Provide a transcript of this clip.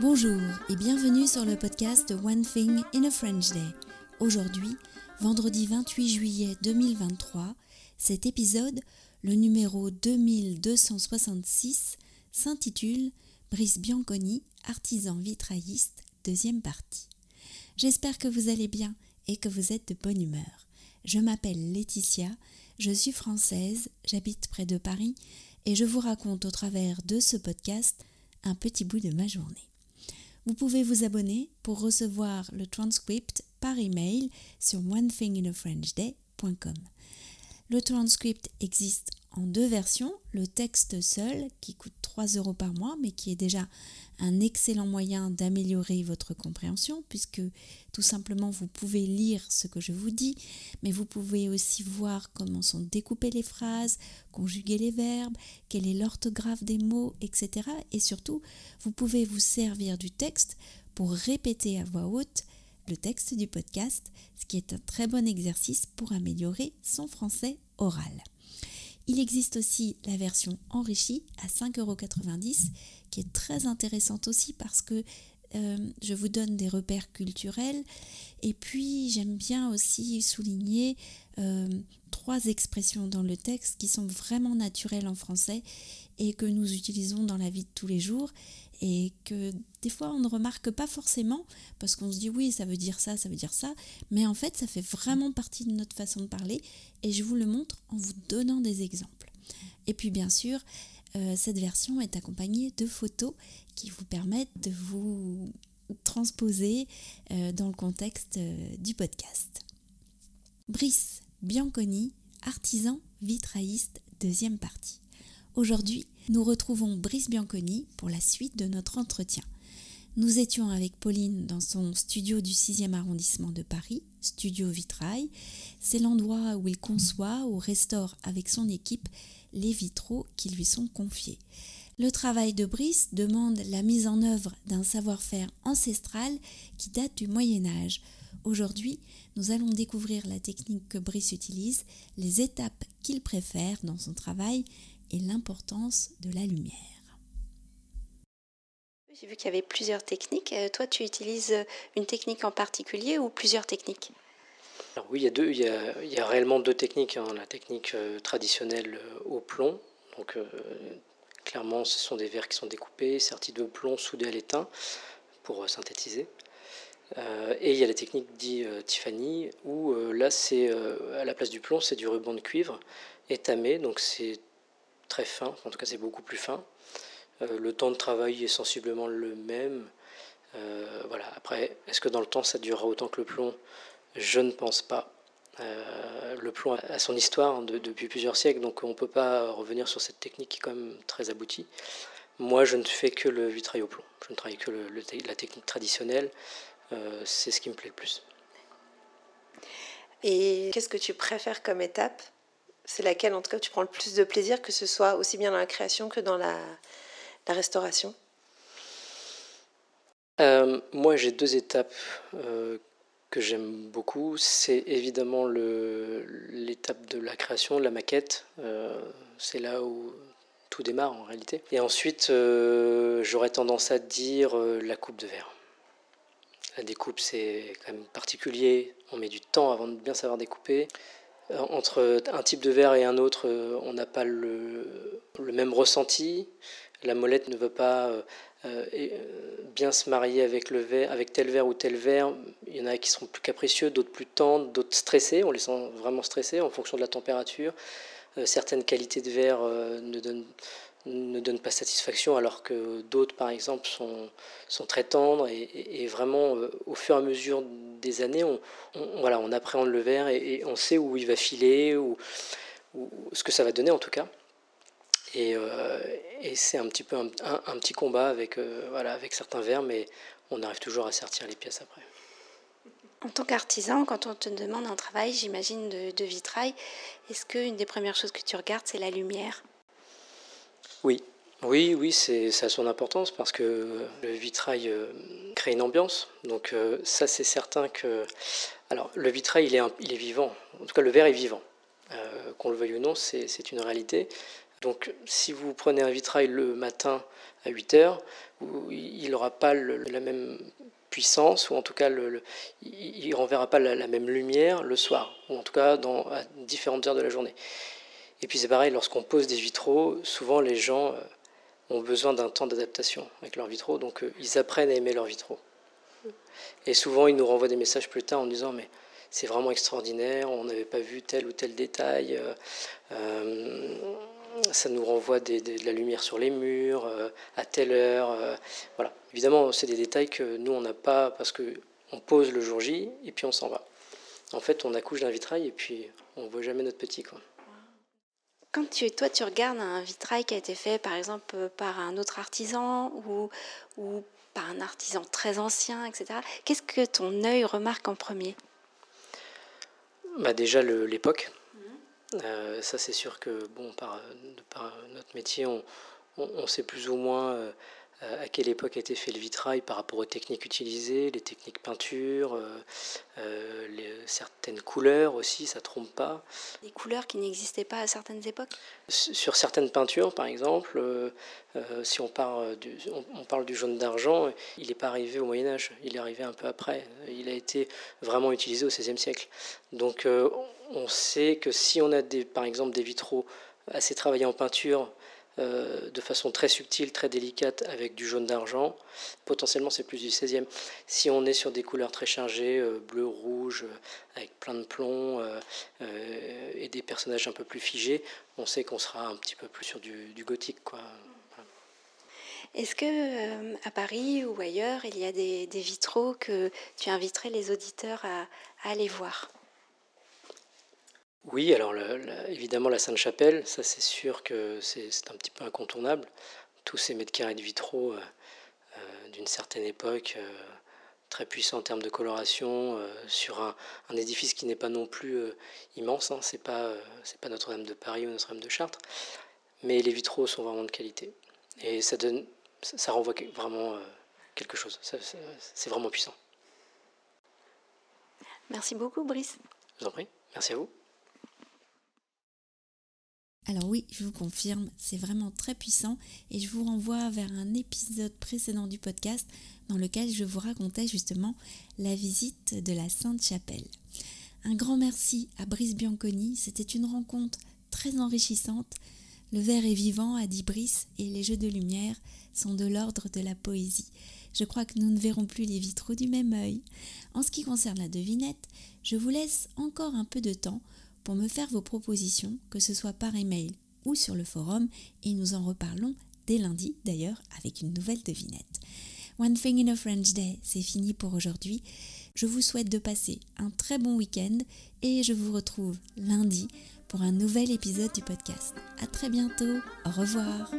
Bonjour et bienvenue sur le podcast One Thing in a French Day. Aujourd'hui, vendredi 28 juillet 2023, cet épisode, le numéro 2266, s'intitule Brice Bianconi, artisan vitrailliste, deuxième partie. J'espère que vous allez bien et que vous êtes de bonne humeur. Je m'appelle Laetitia, je suis française, j'habite près de Paris et je vous raconte au travers de ce podcast un petit bout de ma journée. Vous pouvez vous abonner pour recevoir le transcript par email sur onethinginafrenchday.com. Le transcript existe en deux versions, le texte seul qui coûte 3 euros par mois mais qui est déjà un excellent moyen d'améliorer votre compréhension puisque tout simplement vous pouvez lire ce que je vous dis mais vous pouvez aussi voir comment sont découpées les phrases, conjuguer les verbes, quelle est l'orthographe des mots, etc. Et surtout, vous pouvez vous servir du texte pour répéter à voix haute le texte du podcast, ce qui est un très bon exercice pour améliorer son français oral. Il existe aussi la version enrichie à 5,90€ qui est très intéressante aussi parce que euh, je vous donne des repères culturels. Et puis j'aime bien aussi souligner euh, trois expressions dans le texte qui sont vraiment naturelles en français et que nous utilisons dans la vie de tous les jours et que des fois on ne remarque pas forcément parce qu'on se dit oui ça veut dire ça, ça veut dire ça, mais en fait ça fait vraiment partie de notre façon de parler et je vous le montre en vous donnant des exemples. Et puis bien sûr, euh, cette version est accompagnée de photos qui vous permettent de vous transposer euh, dans le contexte euh, du podcast. Brice Bianconi, artisan vitrailliste, deuxième partie. Aujourd'hui, nous retrouvons Brice Bianconi pour la suite de notre entretien. Nous étions avec Pauline dans son studio du 6e arrondissement de Paris, Studio Vitrail. C'est l'endroit où il conçoit ou restaure avec son équipe les vitraux qui lui sont confiés. Le travail de Brice demande la mise en œuvre d'un savoir-faire ancestral qui date du Moyen Âge. Aujourd'hui, nous allons découvrir la technique que Brice utilise, les étapes qu'il préfère dans son travail et l'importance de la lumière. J'ai vu qu'il y avait plusieurs techniques. Euh, toi, tu utilises une technique en particulier ou plusieurs techniques? Alors oui, il y a, deux, il y a, réellement deux techniques. Hein. La technique euh, traditionnelle euh, au plomb. Donc clairement, ce sont des verres qui sont découpés, sertis de plomb, soudés à l'étain pour synthétiser. et il y a la technique dit Tiffany, où là, c'est à la place du plomb, c'est du ruban de cuivre étamé, donc c'est très fin, en tout cas c'est beaucoup plus fin. Euh, le temps de travail est sensiblement le même. Euh, voilà. Après, est-ce que dans le temps ça durera autant que le plomb? Je ne pense pas. Euh, le plomb a son histoire depuis plusieurs siècles, donc on ne peut pas revenir sur cette technique qui est quand même très aboutie. Moi, je ne fais que le vitrail au plomb. Je ne travaille que la technique traditionnelle. c'est ce qui me plaît le plus. Et qu'est-ce que tu préfères comme étape? C'est laquelle, en tout cas, tu prends le plus de plaisir, que ce soit aussi bien dans la création que dans la, restauration? Euh, Moi, j'ai deux étapes euh, que j'aime beaucoup. C'est évidemment l'étape de la création, de la maquette. Euh, c'est là où tout démarre en réalité. Et ensuite, j'aurais tendance à dire la coupe de verre. La découpe, c'est quand même particulier. On met du temps avant de bien savoir découper. Euh, entre un type de verre et un autre, euh, on n'a pas le, même ressenti. La molette ne veut pas euh, bien se marier avec, le verre, avec tel verre ou tel verre. Il y en a qui sont plus capricieux, d'autres plus tendres, d'autres stressés. On les sent vraiment stressés en fonction de la température. certaines qualités de verre ne donnent ne donnent pas satisfaction, alors que d'autres, par exemple, sont, sont très tendres. Et, vraiment, euh, au fur et à mesure des années, on, voilà, on appréhende le verre et, on sait où il va filer, ou, ce que ça va donner en tout cas. Et, euh, c'est un petit peu un, petit combat avec, euh, voilà, avec certains verres, mais on arrive toujours à sortir les pièces après. En tant qu'artisan, quand on te demande un travail, j'imagine, de, de vitrail, est-ce qu'une des premières choses que tu regardes, c'est la lumière? Oui, oui, oui, c'est, ça a son importance parce que le vitrail euh, crée une ambiance. Donc euh, ça, c'est certain que... Alors, le vitrail, il est, il est vivant. En tout cas, le verre est vivant. Euh, qu'on le veuille ou non, c'est, une réalité. Donc si vous prenez un vitrail le matin à 8 heures, il n'aura pas la même puissance, ou en tout cas il ne renverra pas la, même lumière le soir, ou en tout cas dans, à différentes heures de la journée. Et puis c'est pareil, lorsqu'on pose des vitraux, souvent les gens euh, ont besoin d'un temps d'adaptation avec leurs vitraux, donc euh, ils apprennent à aimer leurs vitraux. Et souvent ils nous renvoient des messages plus tard en disant mais c'est vraiment extraordinaire, on n'avait pas vu tel ou tel détail. Euh, ça nous renvoie de la lumière sur les murs, à telle heure. Voilà. Évidemment, c'est des détails que nous, on n'a pas parce qu'on pose le jour J et puis on s'en va. En fait, on accouche d'un vitrail et puis on ne voit jamais notre petit. Quoi. Quand tu, toi, tu regardes un vitrail qui a été fait, par exemple, par un autre artisan ou, ou par un artisan très ancien, etc., qu'est-ce que ton œil remarque en premier? Bah Déjà l'époque. Euh, ça, c'est sûr que, bon, par, par notre métier, on, on, sait plus ou moins euh, à quelle époque a été fait le vitrail par rapport aux techniques utilisées, les techniques peinture, euh, les, certaines couleurs aussi, ça trompe pas. Des couleurs qui n'existaient pas à certaines époques? Sur certaines peintures, par exemple, si on parle, du, on, parle du jaune d'argent, il n'est pas arrivé au Moyen Âge, il est arrivé un peu après. Il a été vraiment utilisé au XVIe siècle. Donc on sait que si on a des, par exemple des vitraux assez travaillés en peinture, euh, de façon très subtile, très délicate, avec du jaune d'argent, potentiellement c'est plus du 16e. Si on est sur des couleurs très chargées, euh, bleu, rouge, euh, avec plein de plomb, et des personnages un peu plus figés, on sait qu'on sera un petit peu plus sur du, gothique. Quoi. Est-ce que à Paris ou ailleurs, il y a des, vitraux que tu inviterais les auditeurs à aller voir? Oui, alors évidemment la Sainte-Chapelle, ça c'est sûr que c'est un petit peu incontournable. Tous ces mètres carrés de vitraux euh, euh, d'une certaine époque, euh, très puissants en termes de coloration, sur un, édifice qui n'est pas non plus immense, hein, c'est pas, pas Notre-Dame de Paris ou Notre-Dame de Chartres, mais les vitraux sont vraiment de qualité. Et ça, donne, ça renvoie vraiment quelque chose, c'est vraiment puissant. Merci beaucoup Brice. Je vous en prie, merci à vous. Alors oui, je vous confirme, c'est vraiment très puissant et je vous renvoie vers un épisode précédent du podcast dans lequel je vous racontais justement la visite de la Sainte-Chapelle. Un grand merci à Brice Bianconi, c'était une rencontre très enrichissante. Le verre est vivant, a dit Brice, et les jeux de lumière sont de l'ordre de la poésie. Je crois que nous ne verrons plus les vitraux du même œil. En ce qui concerne la devinette, je vous laisse encore un peu de temps pour me faire vos propositions, que ce soit par email ou sur le forum, et nous en reparlons dès lundi d'ailleurs avec une nouvelle devinette. One Thing in a French Day, c'est fini pour aujourd'hui. Je vous souhaite de passer un très bon week-end et je vous retrouve lundi pour un nouvel épisode du podcast. À très bientôt, au revoir.